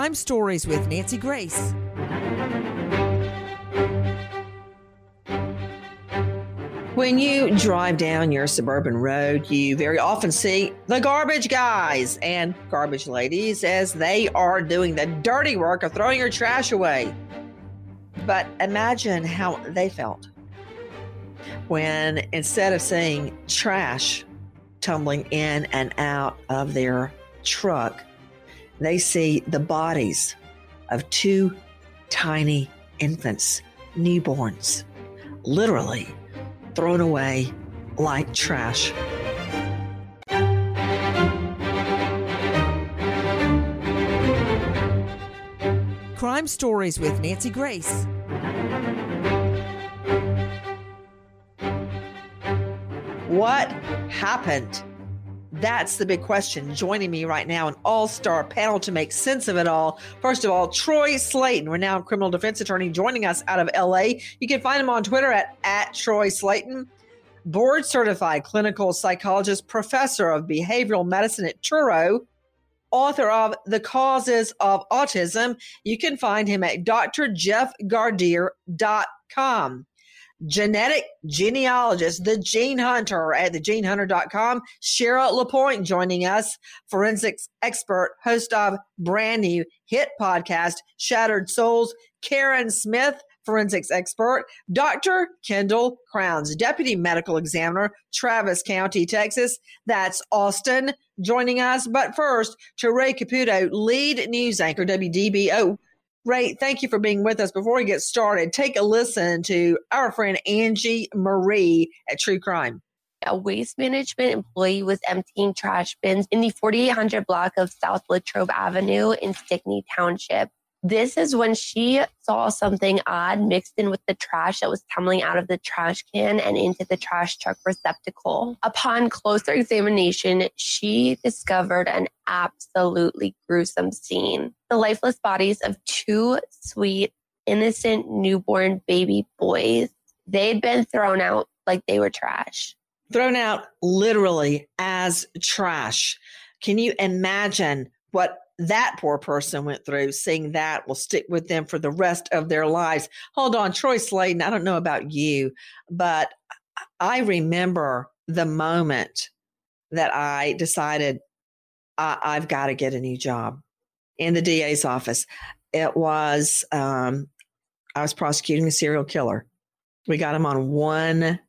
Crime Stories with Nancy Grace. When you drive down your suburban road, you very often see the garbage guys and garbage ladies as they are doing the dirty work of throwing your trash away. But imagine how they felt when instead of seeing trash tumbling in and out of their truck, they see the bodies of two tiny infants, newborns, literally thrown away like trash. Crime Stories with Nancy Grace. What happened? That's the big question. Joining me right now, an all star panel to make sense of it all. First of all, Troy Slaten, renowned criminal defense attorney, joining us out of LA. You can find him on Twitter at, at Troy Slaten. Board certified clinical psychologist, professor of behavioral medicine at Touro, author of The Causes of Autism. You can find him at drjeffgardere.com genetic genealogist, the gene hunter at thegenehunter.com. Cheryl LaPointe joining us, forensics expert, host of brand new hit podcast, Shattered Souls. Karen Smith, forensics expert, Dr. Kendall Crowns, deputy medical examiner, Travis County, Texas. That's Austin joining us. But first, to Ray Caputo, lead news anchor, WDBO Ray, thank you for being with us. Before we get started, take a listen to our friend Angie Marie at True Crime. A waste management employee was emptying trash bins in the 4800 block of South Latrobe Avenue in Stickney Township. This is when she saw something odd mixed in with the trash that was tumbling out of the trash can and into the trash truck receptacle. Upon closer examination, she discovered an absolutely gruesome scene. The lifeless bodies of two sweet, innocent newborn baby boys. They'd been thrown out like they were trash. Thrown out literally as trash. Can you imagine what that poor person went through, seeing that will stick with them for the rest of their lives. Hold on, Troy Slaten, I don't know about you, but I remember the moment that I decided I, have got to get a new job in the DA's office. It was, um, I was prosecuting a serial killer. We got him on one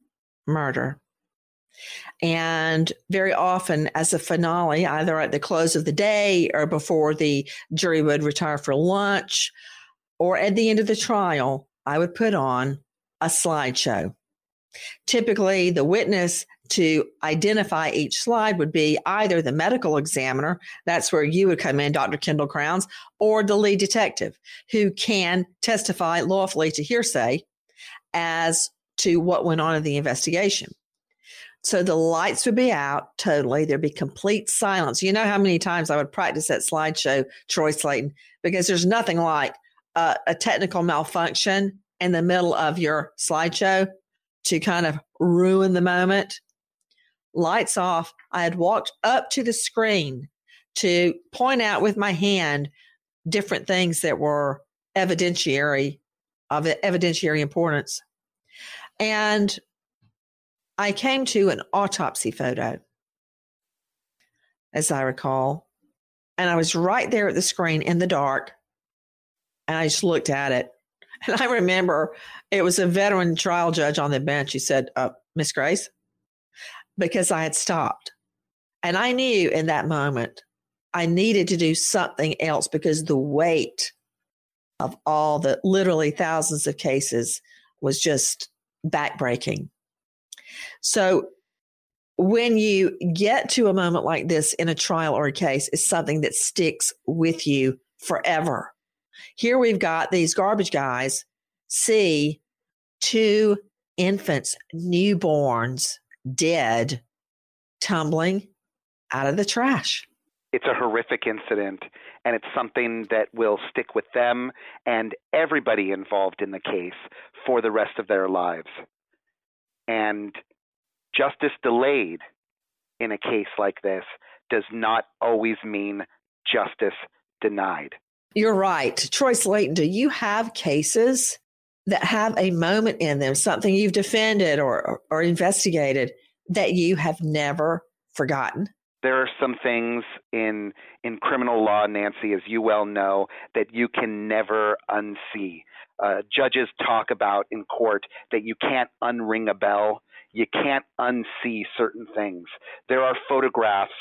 murder. And very often, as a finale, either at the close of the day or before the jury would retire for lunch or at the end of the trial, I would put on a slideshow. Typically, the witness to identify each slide would be either the medical examiner, that's where you would come in, Dr. Kendall Crowns, or the lead detective who can testify lawfully to hearsay as to what went on in the investigation. So the lights would be out totally. There'd be complete silence. You know how many times I would practice that slideshow, Troy Slaten, because there's nothing like a technical malfunction in the middle of your slideshow to kind of ruin the moment. Lights off. I had walked up to the screen to point out with my hand different things that were evidentiary of evidentiary importance. And I came to an autopsy photo, as I recall, and I was right there at the screen in the dark, and I just looked at it. And I remember it was a veteran trial judge on the bench. He said, uh, Miss Grace, because I had stopped. And I knew in that moment I needed to do something else because the weight of all the literally thousands of cases was just backbreaking. So when you get to a moment like this in a trial or a case, it's something that sticks with you forever. Here we've got these garbage guys see two infants, newborns, dead, tumbling out of the trash. It's a horrific incident, and it's something that will stick with them and everybody involved in the case for the rest of their lives. And justice delayed in a case like this does not always mean justice denied. You're right. Troy Slaten, do you have cases that have a moment in them, something you've defended or, or, or investigated that you have never forgotten? there are some things in in criminal law, Nancy, as you well know, that you can never unsee. Uh, judges talk about in court that you can't unring a bell, you can't unsee certain things. There are photographs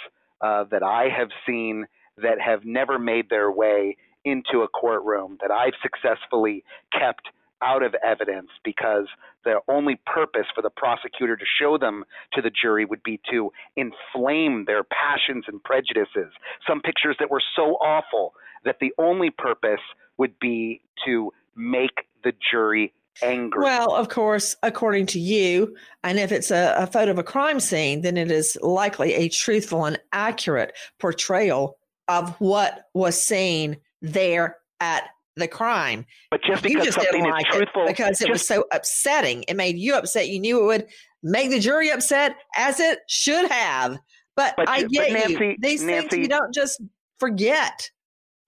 uh, that I have seen that have never made their way into a courtroom that I've successfully kept out of evidence because the only purpose for the prosecutor to show them to the jury would be to inflame their passions and prejudices. Some pictures that were so awful that the only purpose would be to make the jury angry. Well, of course, according to you, and if it's a, a photo of a crime scene, then it is likely a truthful and accurate portrayal of what was seen there at the crime. But just because just something is like truthful, because just, it was so upsetting, it made you upset. You knew it would make the jury upset, as it should have. But, but I get but Nancy, you. These Nancy, things you don't just forget.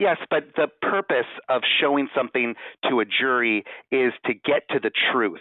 Yes, but the purpose of showing something to a jury is to get to the truth.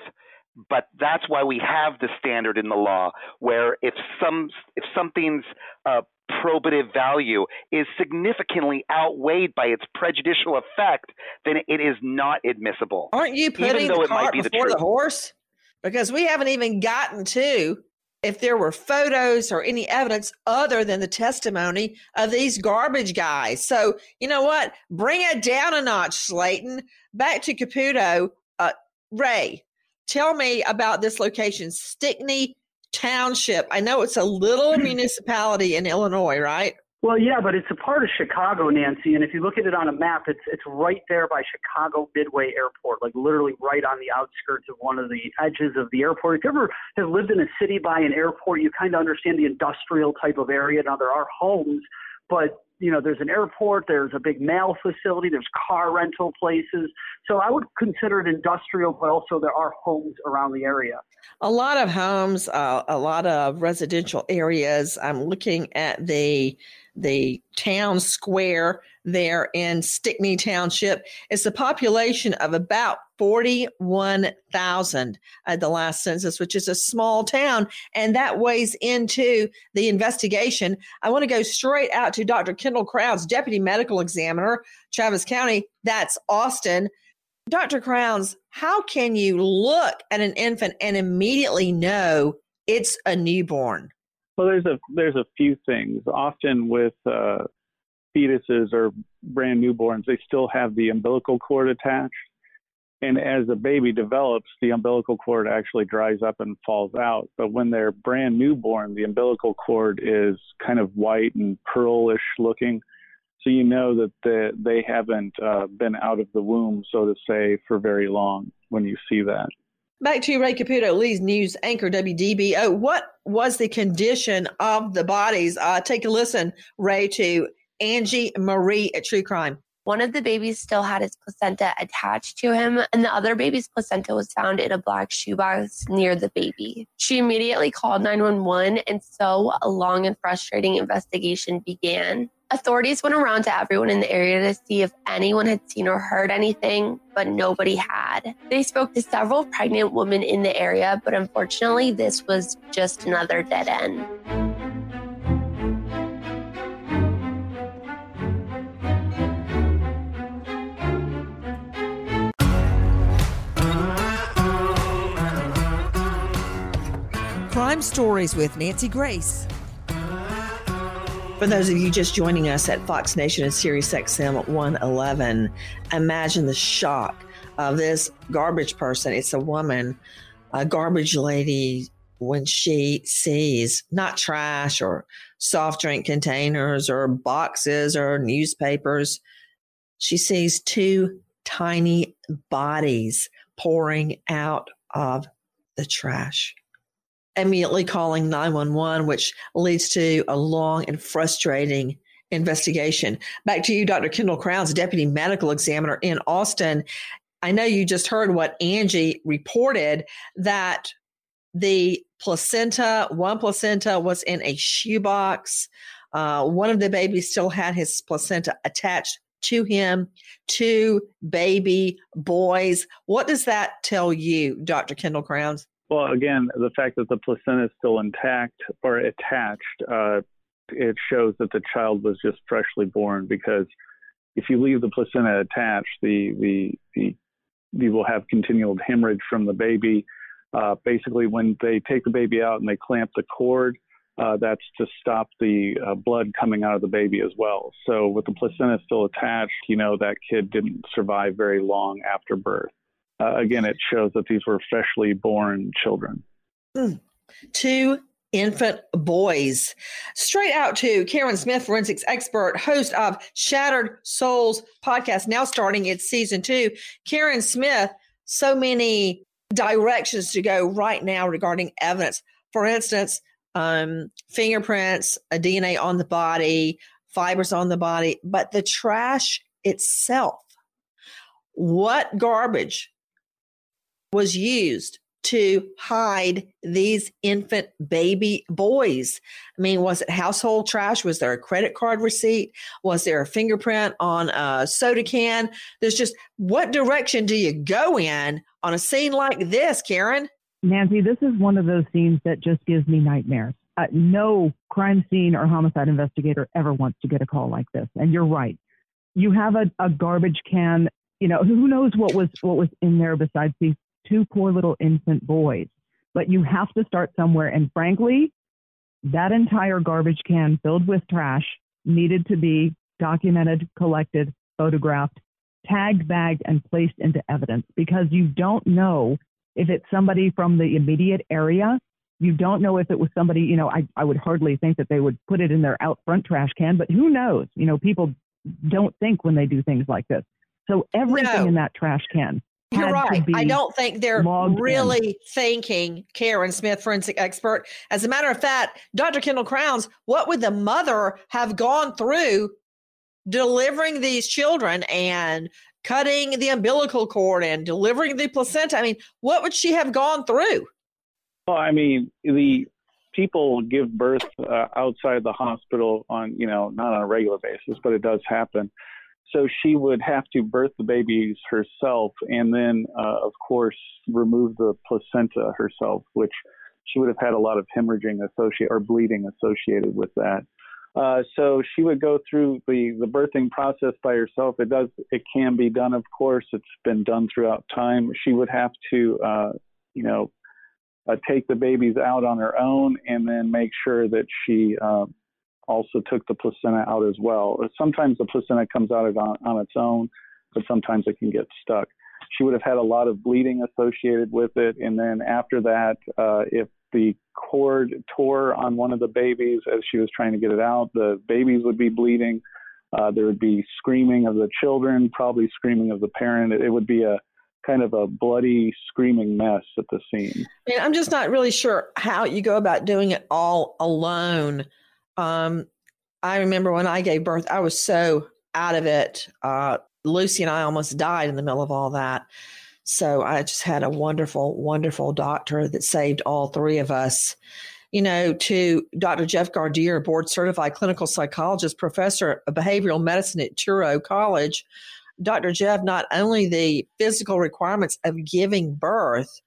But that's why we have the standard in the law, where if some if something's uh, probative value is significantly outweighed by its prejudicial effect, then it is not admissible. Aren't you putting the cart be before the, the horse? Because we haven't even gotten to if there were photos or any evidence other than the testimony of these garbage guys. So, you know what? Bring it down a notch, Slaten. Back to Caputo. Uh, Ray, tell me about this location, Stickney township. I know it's a little municipality in Illinois, right? Well, yeah, but it's a part of Chicago, Nancy. And if you look at it on a map, it's it's right there by Chicago Midway Airport, like literally right on the outskirts of one of the edges of the airport. If you ever have lived in a city by an airport, you kind of understand the industrial type of area. Now there are homes, but you know, there's an airport, there's a big mail facility, there's car rental places. So I would consider it industrial, but also there are homes around the area. A lot of homes, uh, a lot of residential areas. I'm looking at the the town square there in Stickney Township. It's a population of about 41,000 at uh, the last census, which is a small town. And that weighs into the investigation. I want to go straight out to Dr. Kendall Crowns, Deputy Medical Examiner, Travis County. That's Austin. Dr. Crowns, how can you look at an infant and immediately know it's a newborn? Well, there's a there's a few things. Often with uh, fetuses or brand newborns, they still have the umbilical cord attached, and as the baby develops, the umbilical cord actually dries up and falls out. But when they're brand newborn, the umbilical cord is kind of white and pearlish looking, so you know that the, they haven't uh, been out of the womb, so to say, for very long when you see that. Back to Ray Caputo, Lee's News anchor, WDBO. What was the condition of the bodies? Uh, take a listen, Ray, to Angie Marie at True Crime. One of the babies still had his placenta attached to him, and the other baby's placenta was found in a black shoebox near the baby. She immediately called 911, and so a long and frustrating investigation began. Authorities went around to everyone in the area to see if anyone had seen or heard anything, but nobody had. They spoke to several pregnant women in the area, but unfortunately, this was just another dead end. Crime Stories with Nancy Grace. For those of you just joining us at Fox Nation and Sirius XM 111, imagine the shock of this garbage person. It's a woman, a garbage lady, when she sees not trash or soft drink containers or boxes or newspapers, she sees two tiny bodies pouring out of the trash immediately calling 911, which leads to a long and frustrating investigation. Back to you, Dr. Kendall Crowns, Deputy Medical Examiner in Austin. I know you just heard what Angie reported that the placenta, one placenta was in a shoebox. Uh, one of the babies still had his placenta attached to him two baby boys. What does that tell you, Dr. Kendall Crowns? Well, again, the fact that the placenta is still intact or attached, uh, it shows that the child was just freshly born because if you leave the placenta attached, the, the, the you will have continual hemorrhage from the baby. Uh, basically, when they take the baby out and they clamp the cord, uh, that's to stop the uh, blood coming out of the baby as well. So, with the placenta still attached, you know that kid didn't survive very long after birth. Uh, again, it shows that these were freshly born children. Mm. Two infant boys. Straight out to Karen Smith, forensics expert, host of Shattered Souls podcast, now starting its season two. Karen Smith, so many directions to go right now regarding evidence. For instance, um, fingerprints, a DNA on the body, fibers on the body, but the trash itself. What garbage was used to hide these infant baby boys. I mean, was it household trash? Was there a credit card receipt? Was there a fingerprint on a soda can? There's just what direction do you go in on a scene like this, Karen? Nancy, this is one of those scenes that just gives me nightmares. Uh, no crime scene or homicide investigator ever wants to get a call like this. And you're right. You have a, a garbage can. You know, who knows what was what was in there besides these two poor little infant boys. But you have to start somewhere. And frankly, that entire garbage can filled with trash needed to be documented, collected, photographed, tagged, bagged, and placed into evidence because you don't know if it's somebody from the immediate area. You don't know if it was somebody, you know, I, I would hardly think that they would put it in their out front trash can, but who knows? You know, people don't think when they do things like this. So everything no. in that trash can you're right. I don't think they're really in. thanking Karen Smith, forensic expert. As a matter of fact, Dr. Kendall Crowns, what would the mother have gone through delivering these children and cutting the umbilical cord and delivering the placenta? I mean, what would she have gone through? Well, I mean, the people give birth uh, outside the hospital on, you know, not on a regular basis, but it does happen. So she would have to birth the babies herself and then, uh, of course, remove the placenta herself, which she would have had a lot of hemorrhaging associated or bleeding associated with that. Uh, so she would go through the, the birthing process by herself. It does, it can be done, of course. It's been done throughout time. She would have to, uh, you know, uh, take the babies out on her own and then make sure that she uh, also took the placenta out as well. Sometimes the placenta comes out on, on its own, but sometimes it can get stuck. She would have had a lot of bleeding associated with it. And then after that, uh, if the cord tore on one of the babies as she was trying to get it out, the babies would be bleeding. Uh, there would be screaming of the children, probably screaming of the parent. It, it would be a kind of a bloody, screaming mess at the scene. And I'm just not really sure how you go about doing it all alone. Um, I remember when I gave birth, I was so out of it. Uh, Lucy and I almost died in the middle of all that. So I just had a wonderful, wonderful doctor that saved all three of us. You know, to Dr. Jeff Gardere, board certified clinical psychologist, professor of behavioral medicine at Touro College. Dr. Jeff, not only the physical requirements of giving birth,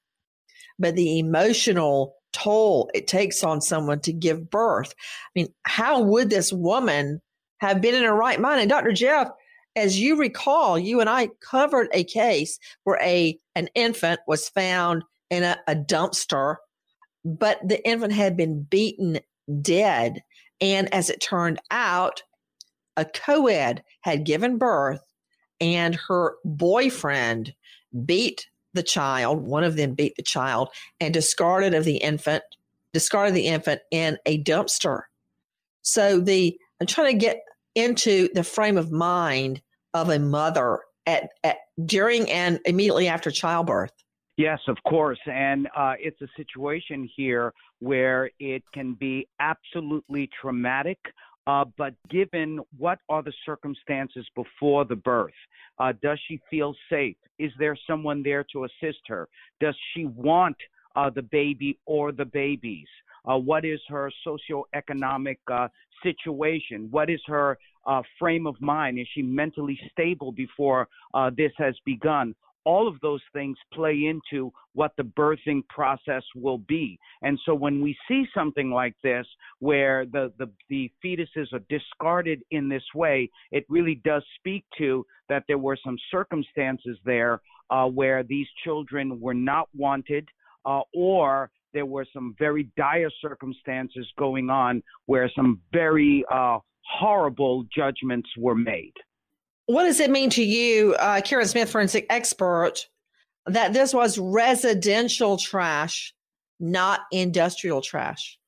but the emotional toll it takes on someone to give birth. I mean, how would this woman have been in her right mind? And Dr. Jeff, as you recall, you and I covered a case where a an infant was found in a, a dumpster, but the infant had been beaten dead. And as it turned out, a co-ed had given birth and her boyfriend beat the child, one of them beat the child and discarded of the infant, discarded the infant in a dumpster. So the I'm trying to get into the frame of mind of a mother at, at during and immediately after childbirth. Yes, of course. And uh, it's a situation here where it can be absolutely traumatic uh, but given what are the circumstances before the birth, uh, does she feel safe? Is there someone there to assist her? Does she want uh, the baby or the babies? Uh, what is her socioeconomic uh, situation? What is her uh, frame of mind? Is she mentally stable before this has begun? All of those things play into what the birthing process will be. And so when we see something like this, where the, the, the, fetuses are discarded in this way, it really does speak to that there were some circumstances there uh, where these children were not wanted uh, or there were some very dire circumstances going on where some very uh, horrible judgments were made. What does it mean to you, uh, Karen Smith, forensic expert, that this was residential trash, not industrial trash?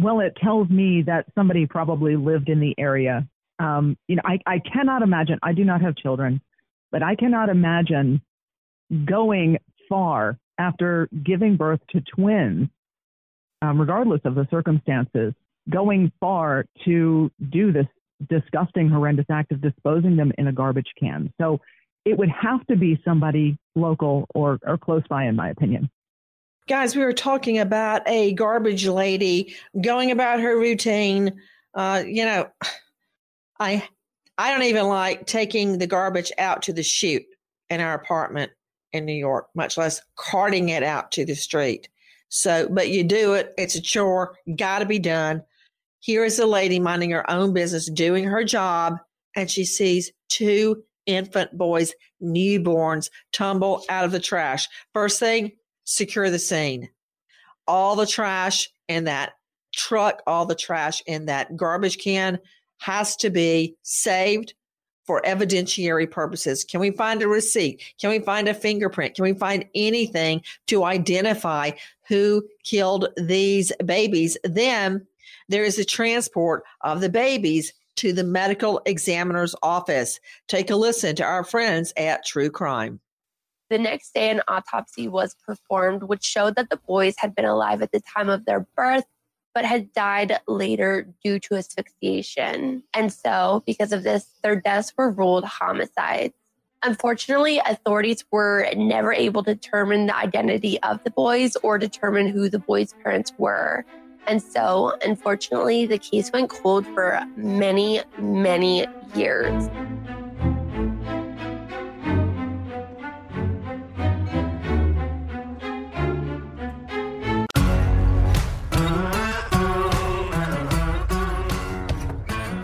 Well, it tells me that somebody probably lived in the area. Um, you know, I, I cannot imagine, I do not have children, but I cannot imagine going far after giving birth to twins, um, regardless of the circumstances, going far to do this disgusting, horrendous act of disposing them in a garbage can. So it would have to be somebody local or, or close by, in my opinion. Guys, we were talking about a garbage lady going about her routine. Uh, you know, I I don't even like taking the garbage out to the chute in our apartment in New York, much less carting it out to the street. So, but you do it. It's a chore. Got to be done. Here is a lady minding her own business, doing her job, and she sees two infant boys, newborns, tumble out of the trash. First thing, secure the scene. All the trash in that truck, all the trash in that garbage can has to be saved for evidentiary purposes. Can we find a receipt? Can we find a fingerprint? Can we find anything to identify who killed these babies? Then there is a transport of the babies to the medical examiner's office. Take a listen to our friends at True Crime. The next day, an autopsy was performed, which showed that the boys had been alive at the time of their birth, but had died later due to asphyxiation. And so, because of this, their deaths were ruled homicides. Unfortunately, authorities were never able to determine the identity of the boys or determine who the boys' parents were. And so, unfortunately, the case went cold for many, many years.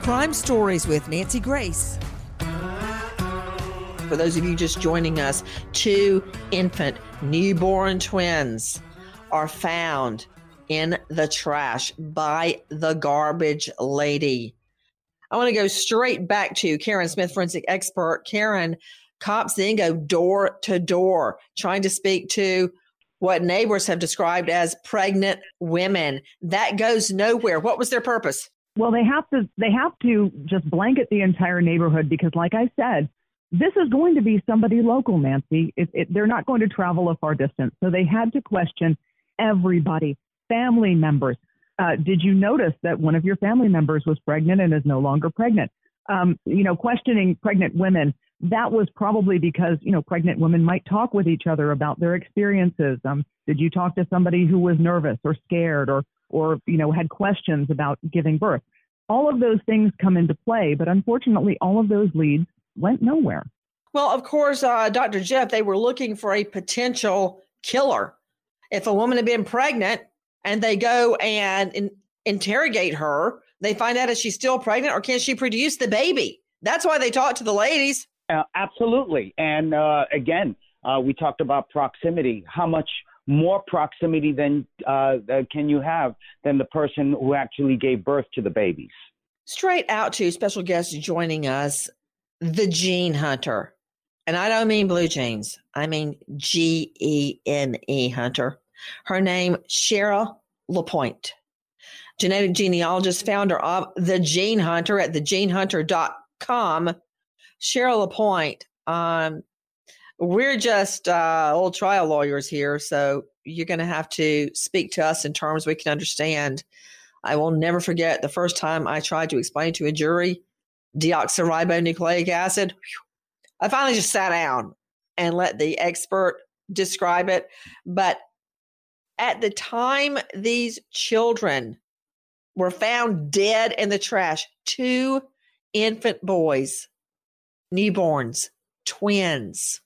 Crime Stories with Nancy Grace. For those of you just joining us, two infant newborn twins are found in the trash by the garbage lady. I want to go straight back to Karen Smith, forensic expert. Karen, cops then go door to door trying to speak to what neighbors have described as pregnant women. That goes nowhere. What was their purpose? Well, they have to they have to just blanket the entire neighborhood because, like I said, this is going to be somebody local, Nancy. It, it, they're not going to travel a far distance, so they had to question everybody family members. Uh, did you notice that one of your family members was pregnant and is no longer pregnant? Um, you know, questioning pregnant women, that was probably because, you know, pregnant women might talk with each other about their experiences. Um, did you talk to somebody who was nervous or scared or, or, you know, had questions about giving birth? All of those things come into play, but unfortunately, all of those leads went nowhere. Well, of course, uh, Dr. Jeff, they were looking for a potential killer. If a woman had been pregnant, and they go and in, interrogate her. They find out if she's still pregnant or can she produce the baby. That's why they talk to the ladies. Uh, absolutely. And uh, again, uh, we talked about proximity. How much more proximity than uh, uh, can you have than the person who actually gave birth to the babies? Straight out to special guest joining us, the gene hunter. And I don't mean blue jeans. I mean G E N E hunter. Her name, Cheryl LaPointe, genetic genealogist, founder of The Gene Hunter at thegenehunter.com. Cheryl LaPointe, um, we're just uh, old trial lawyers here, so you're going to have to speak to us in terms we can understand. I will never forget the first time I tried to explain to a jury deoxyribonucleic acid. I finally just sat down and let the expert describe it. But At the time these children were found dead in the trash, two infant boys, newborns, twins.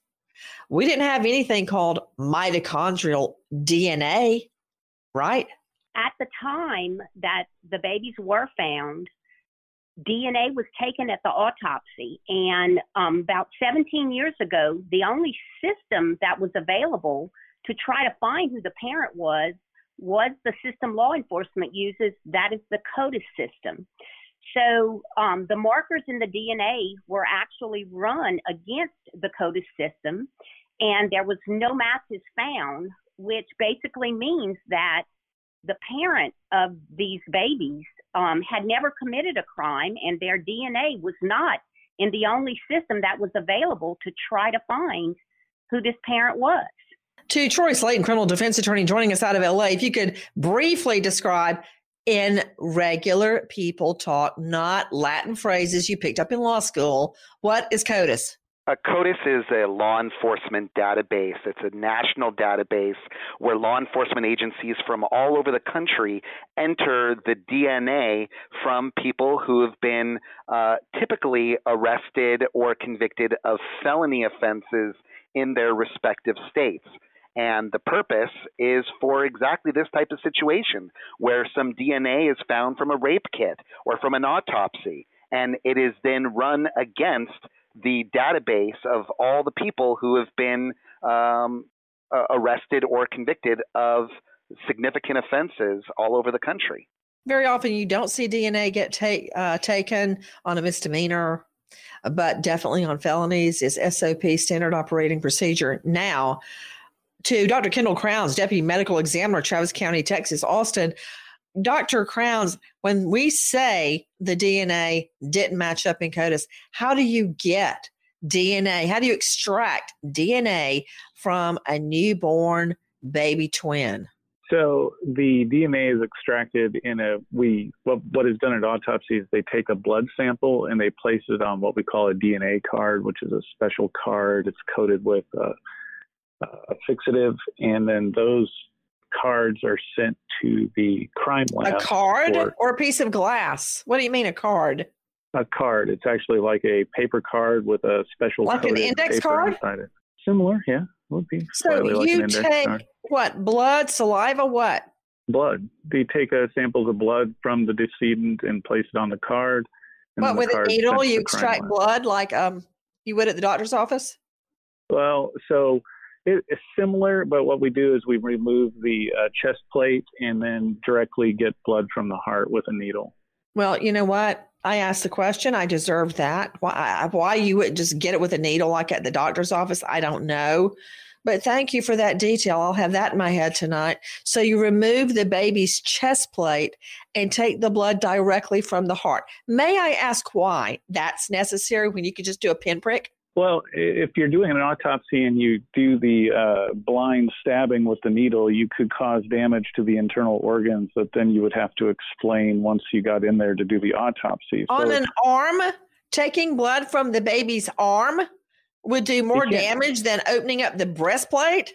We didn't have anything called mitochondrial DNA, right? At the time that the babies were found, DNA was taken at the autopsy. And um, about 17 years ago, the only system that was available to try to find who the parent was was the system law enforcement uses. That is the CODIS system. So um, the markers in the DNA were actually run against the CODIS system, and there was no matches found, which basically means that the parent of these babies um, had never committed a crime, and their DNA was not in the only system that was available to try to find who this parent was. To Troy Slaten, criminal defense attorney joining us out of LA, if you could briefly describe in regular people talk, not Latin phrases you picked up in law school, what is CODIS? Uh, CODIS is a law enforcement database. It's a national database where law enforcement agencies from all over the country enter the DNA from people who have been uh, typically arrested or convicted of felony offenses in their respective states. And the purpose is for exactly this type of situation where some DNA is found from a rape kit or from an autopsy. And it is then run against the database of all the people who have been um, uh, arrested or convicted of significant offenses all over the country. Very often, you don't see DNA get uh, taken on a misdemeanor, but definitely on felonies is SOP standard operating procedure. Now, to Dr. Kendall Crowns, Deputy Medical Examiner, Travis County, Texas, Austin. Dr. Crowns, when we say the DNA didn't match up in CODIS, how do you get DNA? How do you extract DNA from a newborn baby twin? So the DNA is extracted in a we what what is done at autopsy is they take a blood sample and they place it on what we call a DNA card, which is a special card. It's coated with uh, a fixative, and then those cards are sent to the crime lab. A card for, or a piece of glass? What do you mean a card? A card. It's actually like a paper card with a special like an index card inside it. Similar, yeah, would be. So you like take card. what? Blood, saliva, what? Blood. They take a samples of blood from the decedent and place it on the card. What with a needle? You extract blood like um you would at the doctor's office? Well, so it's similar, but what we do is we remove the uh, chest plate and then directly get blood from the heart with a needle. Well, you know what? I asked the question. I deserve that. Why, why you would just get it with a needle like at the doctor's office, I don't know. But thank you for that detail. I'll have that in my head tonight. So you remove the baby's chest plate and take the blood directly from the heart. May I ask why that's necessary when you could just do a pinprick? Well, if you're doing an autopsy and you do the uh, blind stabbing with the needle, you could cause damage to the internal organs that then you would have to explain once you got in there to do the autopsy. On so, an arm, taking blood from the baby's arm would do more damage than opening up the breastplate?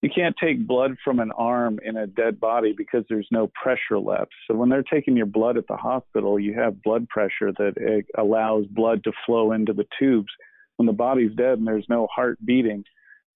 You can't take blood from an arm in a dead body because there's no pressure left. So when they're taking your blood at the hospital, you have blood pressure that allows blood to flow into the tubes when the body's dead and there's no heart beating,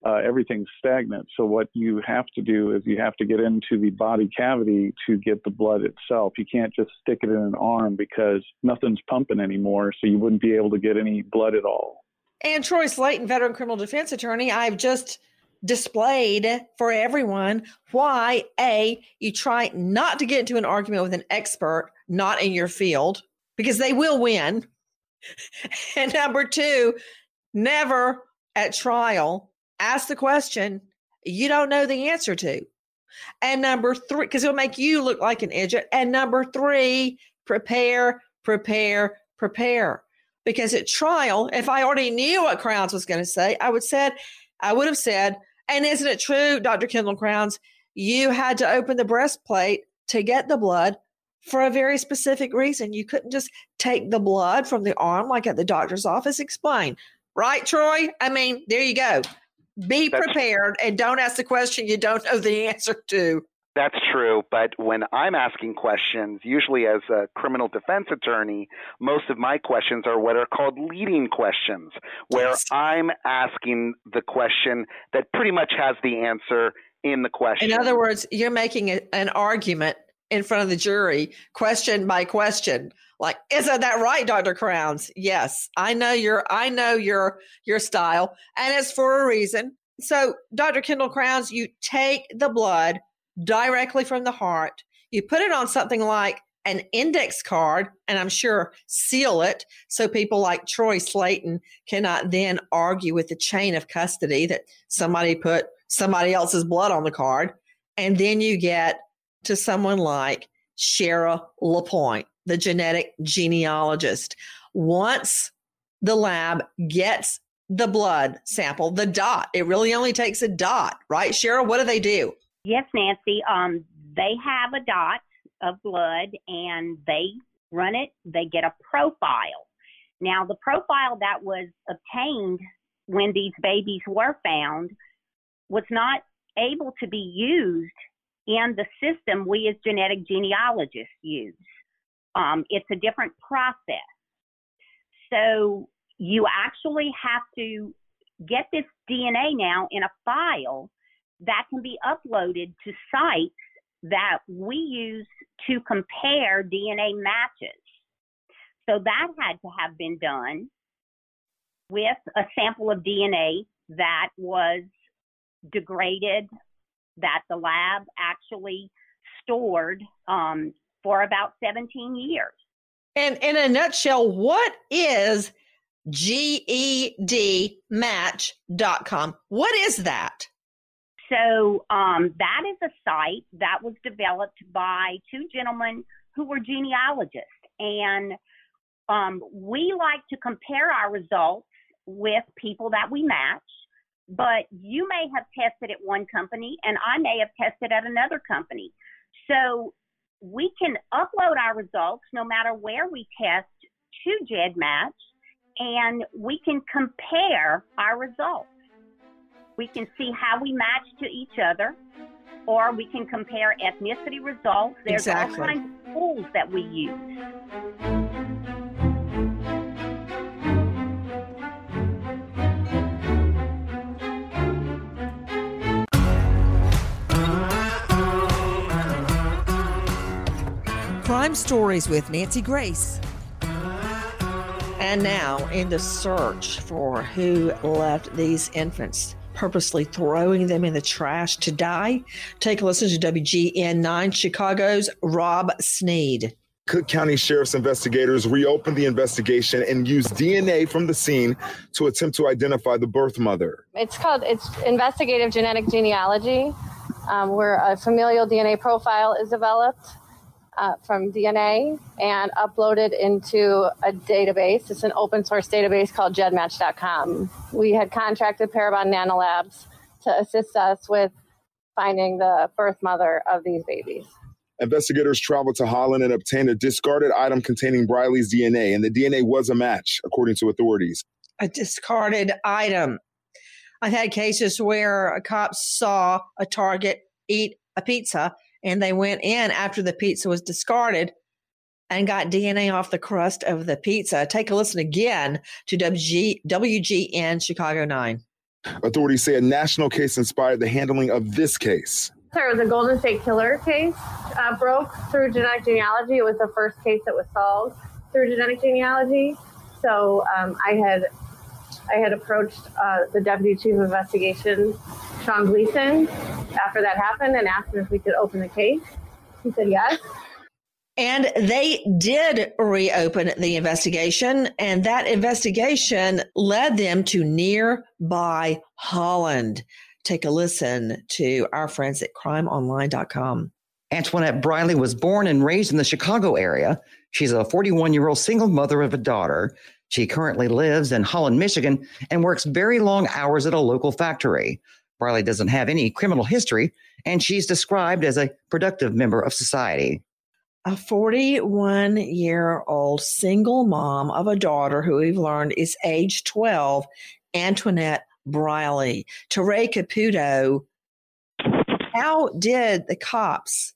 uh, everything's stagnant. So what you have to do is you have to get into the body cavity to get the blood itself. You can't just stick it in an arm because nothing's pumping anymore, so you wouldn't be able to get any blood at all. And Troy Slaten, veteran criminal defense attorney, I've just displayed for everyone why a you try not to get into an argument with an expert not in your field because they will win and number two never at trial ask the question you don't know the answer to. And number three, because it'll make you look like an idiot. And number three, prepare, prepare, prepare. Because at trial, if I already knew what Crowns was going to say, I would said, I would have said, and isn't it true, Dr. Kendall Crowns, you had to open the breastplate to get the blood for a very specific reason. You couldn't just take the blood from the arm like at the doctor's office. Explain. Right, Troy? I mean, there you go. Be prepared and don't ask the question you don't know the answer to. That's true, but when I'm asking questions, usually as a criminal defense attorney, most of my questions are what are called leading questions, where Yes. I'm asking the question that pretty much has the answer in the question. In other words, you're making a, an argument in front of the jury, question by question. Like, isn't that right, Dr. Crowns? Yes, I know your I know your your style, and it's for a reason. So, Dr. Kendall Crowns, you take the blood directly from the heart, you put it on something like an index card, and I'm sure seal it so people like Troy Slaten cannot then argue with the chain of custody that somebody put somebody else's blood on the card. And then you get to someone like Cheryl LaPointe, the genetic genealogist. Once the lab gets the blood sample, the dot, it really only takes a dot, right? Cheryl, what do they do? Yes, Nancy. Um, they have a dot of blood and they run it. They get a profile. Now, the profile that was obtained when these babies were found was not able to be used in the system we as genetic genealogists use. Um, it's a different process. So you actually have to get this DNA now in a file that can be uploaded to sites that we use to compare DNA matches. So that had to have been done with a sample of DNA that was degraded, that the lab actually stored um, for about 17 years. And in a nutshell, what is gedmatch.com? What is that? So um, that is a site that was developed by two gentlemen who were genealogists, and um, we like to compare our results with people that we match. But you may have tested at one company, and I may have tested at another company. So we can upload our results no matter where we test to GEDmatch, and we can compare our results. We can see how we match to each other, or we can compare ethnicity results. There's Exactly. all kinds of tools that we use. Crime Stories with Nancy Grace. And now, in the search for who left these infants, purposely throwing them in the trash to die, take a listen to WGN 9 Chicago's Rob Sneed. Cook County Sheriff's investigators reopened the investigation and used DNA from the scene to attempt to identify the birth mother. It's called it's investigative genetic genealogy, um, where a familial DNA profile is developed uh, from DNA and uploaded into a database. It's an open source database called GEDmatch.com. We had contracted Parabon Nanolabs to assist us with finding the birth mother of these babies. Investigators traveled to Holland and obtained a discarded item containing Briley's DNA, and the DNA was a match, according to authorities. A discarded item. I've had cases where cops saw a target eat a pizza and they went in after the pizza was discarded and got DNA off the crust of the pizza. Take a listen again to WG, WGN Chicago 9. Authorities say a national case inspired the handling of this case. There was a Golden State Killer case uh, broke through genetic genealogy. It was the first case that was solved through genetic genealogy. So um, I had I had approached uh, the deputy chief of investigation, Sean Gleason, after that happened, and asked him if we could open the case. He said yes. And they did reopen the investigation, and that investigation led them to nearby Holland. Take a listen to our friends at crimeonline.com. Antoinette Briley was born and raised in the Chicago area. She's a 41 year old single mother of a daughter. She currently lives in Holland, Michigan, and works very long hours at a local factory. Briley doesn't have any criminal history, and she's described as a productive member of society. A 41 year old single mom of a daughter who we've learned is age 12, Antoinette Briley. Teray Caputo How did the cops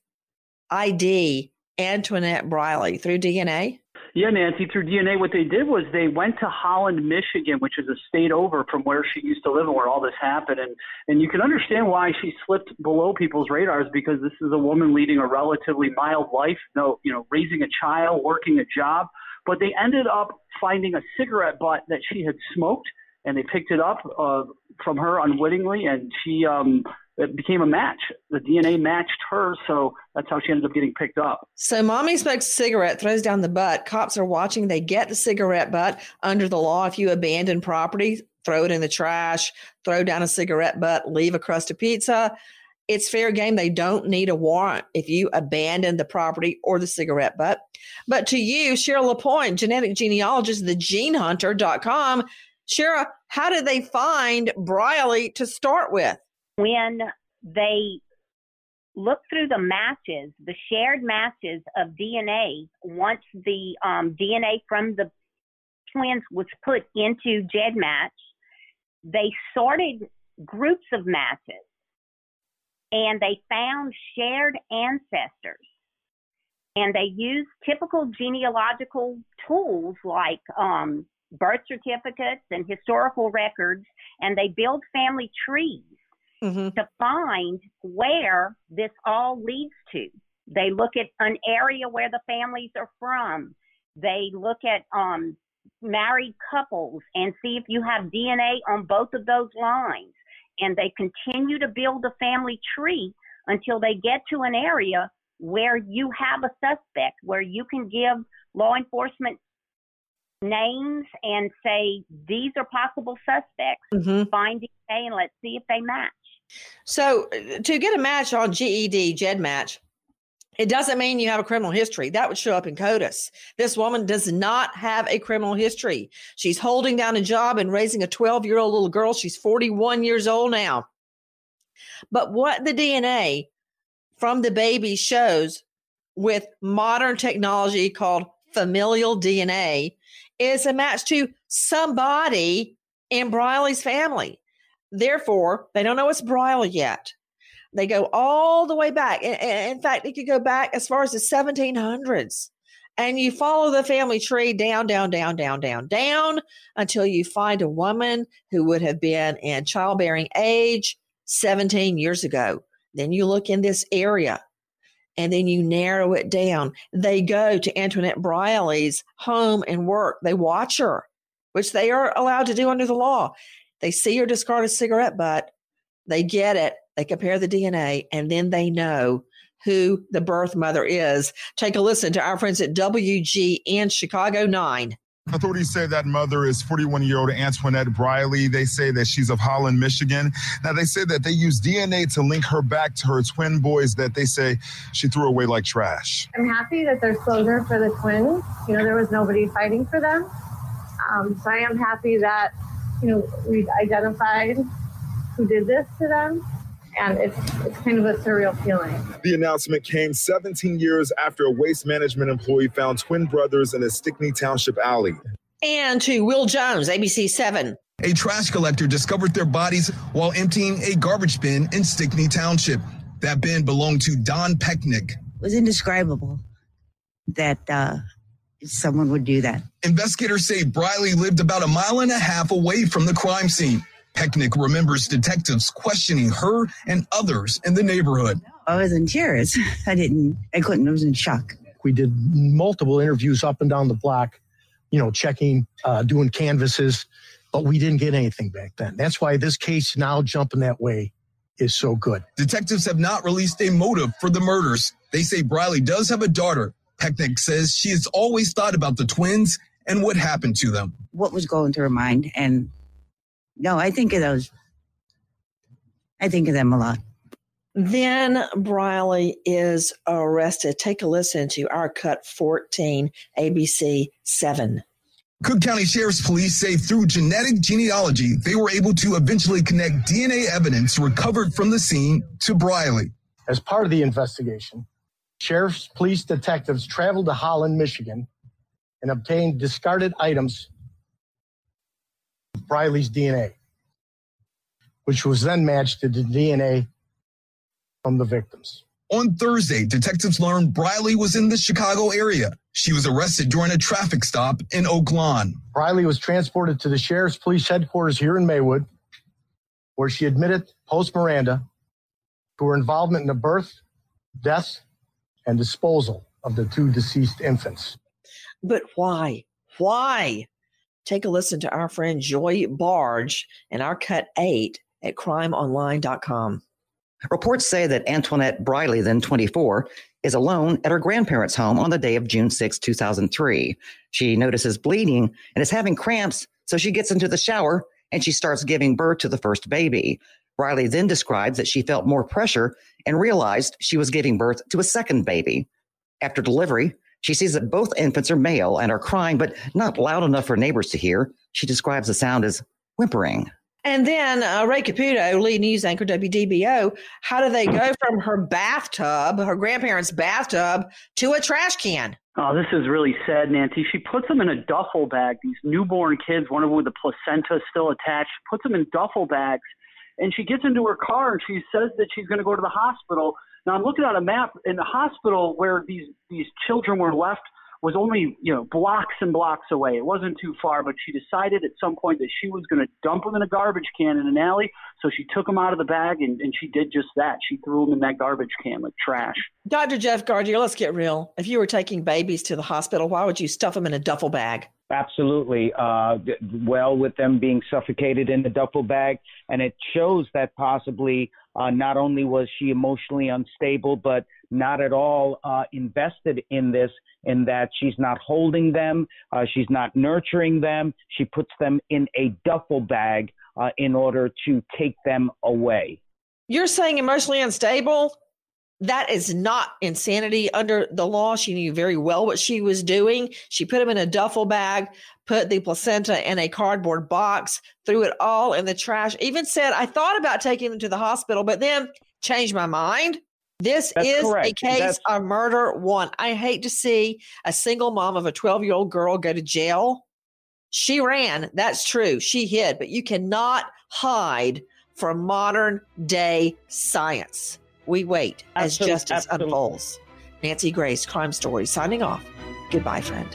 ID Antoinette Briley through DNA? Yeah, Nancy, through DNA, what they did was they went to Holland, Michigan, which is a state over from where she used to live and where all this happened. And, and you can understand why she slipped below people's radars because this is a woman leading a relatively mild life, no, you know, raising a child, working a job. But they ended up finding a cigarette butt that she had smoked and they picked it up uh, from her unwittingly, and she um, it became a match. The DNA matched her, so that's how she ended up getting picked up. So, mommy smokes a cigarette, throws down the butt. Cops are watching. They get the cigarette butt under the law. If you abandon property, throw it in the trash, throw down a cigarette butt, leave a crust of pizza. It's fair game. They don't need a warrant if you abandon the property or the cigarette butt. But to you, Cheryl LaPointe, genetic genealogist, the genehunter.com, Cheryl, how did they find Briley to start with? When they looked through the matches, the shared matches of DNA, once the um, DNA from the twins was put into GEDmatch, they sorted groups of matches and they found shared ancestors. And they used typical genealogical tools like um, birth certificates and historical records, and they build family trees mm-hmm. to find where this all leads to. They look at an area where the families are from. They look at um, married couples and see if you have DNA on both of those lines. And they continue to build a family tree until they get to an area where you have a suspect, where you can give law enforcement names and say these are possible suspects. Mm-hmm. Find DNA and let's see if they match. So uh, to get a match on GED GED match, it doesn't mean you have a criminal history. That would show up in CODIS. This woman does not have a criminal history. She's holding down a job and raising a 12 year old little girl. She's 41 years old now. But what the DNA from the baby shows with modern technology called familial DNA is a match to somebody in Briley's family. Therefore, they don't know it's Briley yet. They go all the way back. In fact, it could go back as far as the 1700s. And you follow the family tree down, down, down, down, down, down until you find a woman who would have been in childbearing age 17 years ago. Then you look in this area and then you narrow it down. They go to Antoinette Briley's home and work. They watch her, which they are allowed to do under the law. They see her discarded cigarette butt. They get it. They compare the DNA, and then they know who the birth mother is. Take a listen to our friends at WGN Chicago 9. Authorities say that mother is 41 year old Antoinette Briley. They say that she's of Holland, Michigan. Now, they say that they use DNA to link her back to her twin boys that they say she threw away like trash. I'm happy that there's closure for the twins. You know, there was nobody fighting for them. Um, so I am happy that, you know, we identified who did this to them and it's, it's kind of a surreal feeling. The announcement came 17 years after a waste management employee found twin brothers in a Stickney Township alley. And to Will Jones, ABC 7. A trash collector discovered their bodies while emptying a garbage bin in Stickney Township. That bin belonged to Don Pecknick. It was indescribable that uh, someone would do that. Investigators say Briley lived about a mile and a half away from the crime scene. Pecknick remembers detectives questioning her and others in the neighborhood. I was in tears. I didn't, I couldn't, I was in shock. We did multiple interviews up and down the block, you know, checking, uh, doing canvases, but we didn't get anything back then. That's why this case now jumping that way is so good. Detectives have not released a motive for the murders. They say Briley does have a daughter. Pecknick says she has always thought about the twins and what happened to them. What was going through her mind and no, I think of those. I think of them a lot. Then Briley is arrested. Take a listen to our cut 14, ABC 7. Cook County Sheriff's Police say through genetic genealogy, they were able to eventually connect DNA evidence recovered from the scene to Briley. As part of the investigation, Sheriff's Police detectives traveled to Holland, Michigan, and obtained discarded items Briley's DNA, which was then matched to the DNA from the victims. On Thursday, detectives learned Briley was in the Chicago area. She was arrested during a traffic stop in Oak Lawn. Briley was transported to the sheriff's police headquarters here in Maywood, where she admitted post Miranda to her involvement in the birth, death, and disposal of the two deceased infants. But why? Why? Take a listen to our friend Joy Barge and our cut eight at crimeonline.com. Reports say that Antoinette Briley, then 24, is alone at her grandparents' home on the day of June 6, 2003. She notices bleeding and is having cramps, so she gets into the shower and she starts giving birth to the first baby. Briley then describes that she felt more pressure and realized she was giving birth to a second baby. After delivery, she sees that both infants are male and are crying, but not loud enough for neighbors to hear. She describes the sound as whimpering. And then uh, Ray Caputo, lead news anchor WDBO, how do they go from her bathtub, her grandparents' bathtub, to a trash can? Oh, this is really sad, Nancy. She puts them in a duffel bag. These newborn kids, one of them with the placenta still attached, puts them in duffel bags, and she gets into her car and she says that she's going to go to the hospital. Now I'm looking at a map in the hospital where these these children were left was only you know blocks and blocks away. It wasn't too far, but she decided at some point that she was going to dump them in a garbage can in an alley. So she took them out of the bag and, and she did just that. She threw them in that garbage can like trash. Dr. Jeff Gardere, let's get real. If you were taking babies to the hospital, why would you stuff them in a duffel bag? Absolutely. Uh, well, with them being suffocated in the duffel bag, and it shows that possibly uh, not only was she emotionally unstable, but not at all uh, invested in this, in that she's not holding them, uh, she's not nurturing them. She puts them in a duffel bag uh, in order to take them away. You're saying emotionally unstable? That is not insanity under the law. She knew very well what she was doing. She put him in a duffel bag, put the placenta in a cardboard box, threw it all in the trash, even said, I thought about taking him to the hospital, but then changed my mind. This That's is correct. a case That's- of murder one. I hate to see a single mom of a 12 year old girl go to jail. She ran. That's true. She hid, but you cannot hide from modern day science. We wait as justice absolute- unfolds. Nancy Grace, Crime Story, signing off. Goodbye, friend.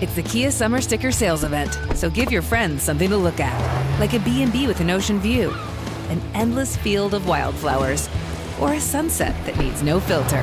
It's the Kia Summer Sticker Sales Event, so give your friends something to look at, like a B&B with an ocean view, an endless field of wildflowers, or a sunset that needs no filter.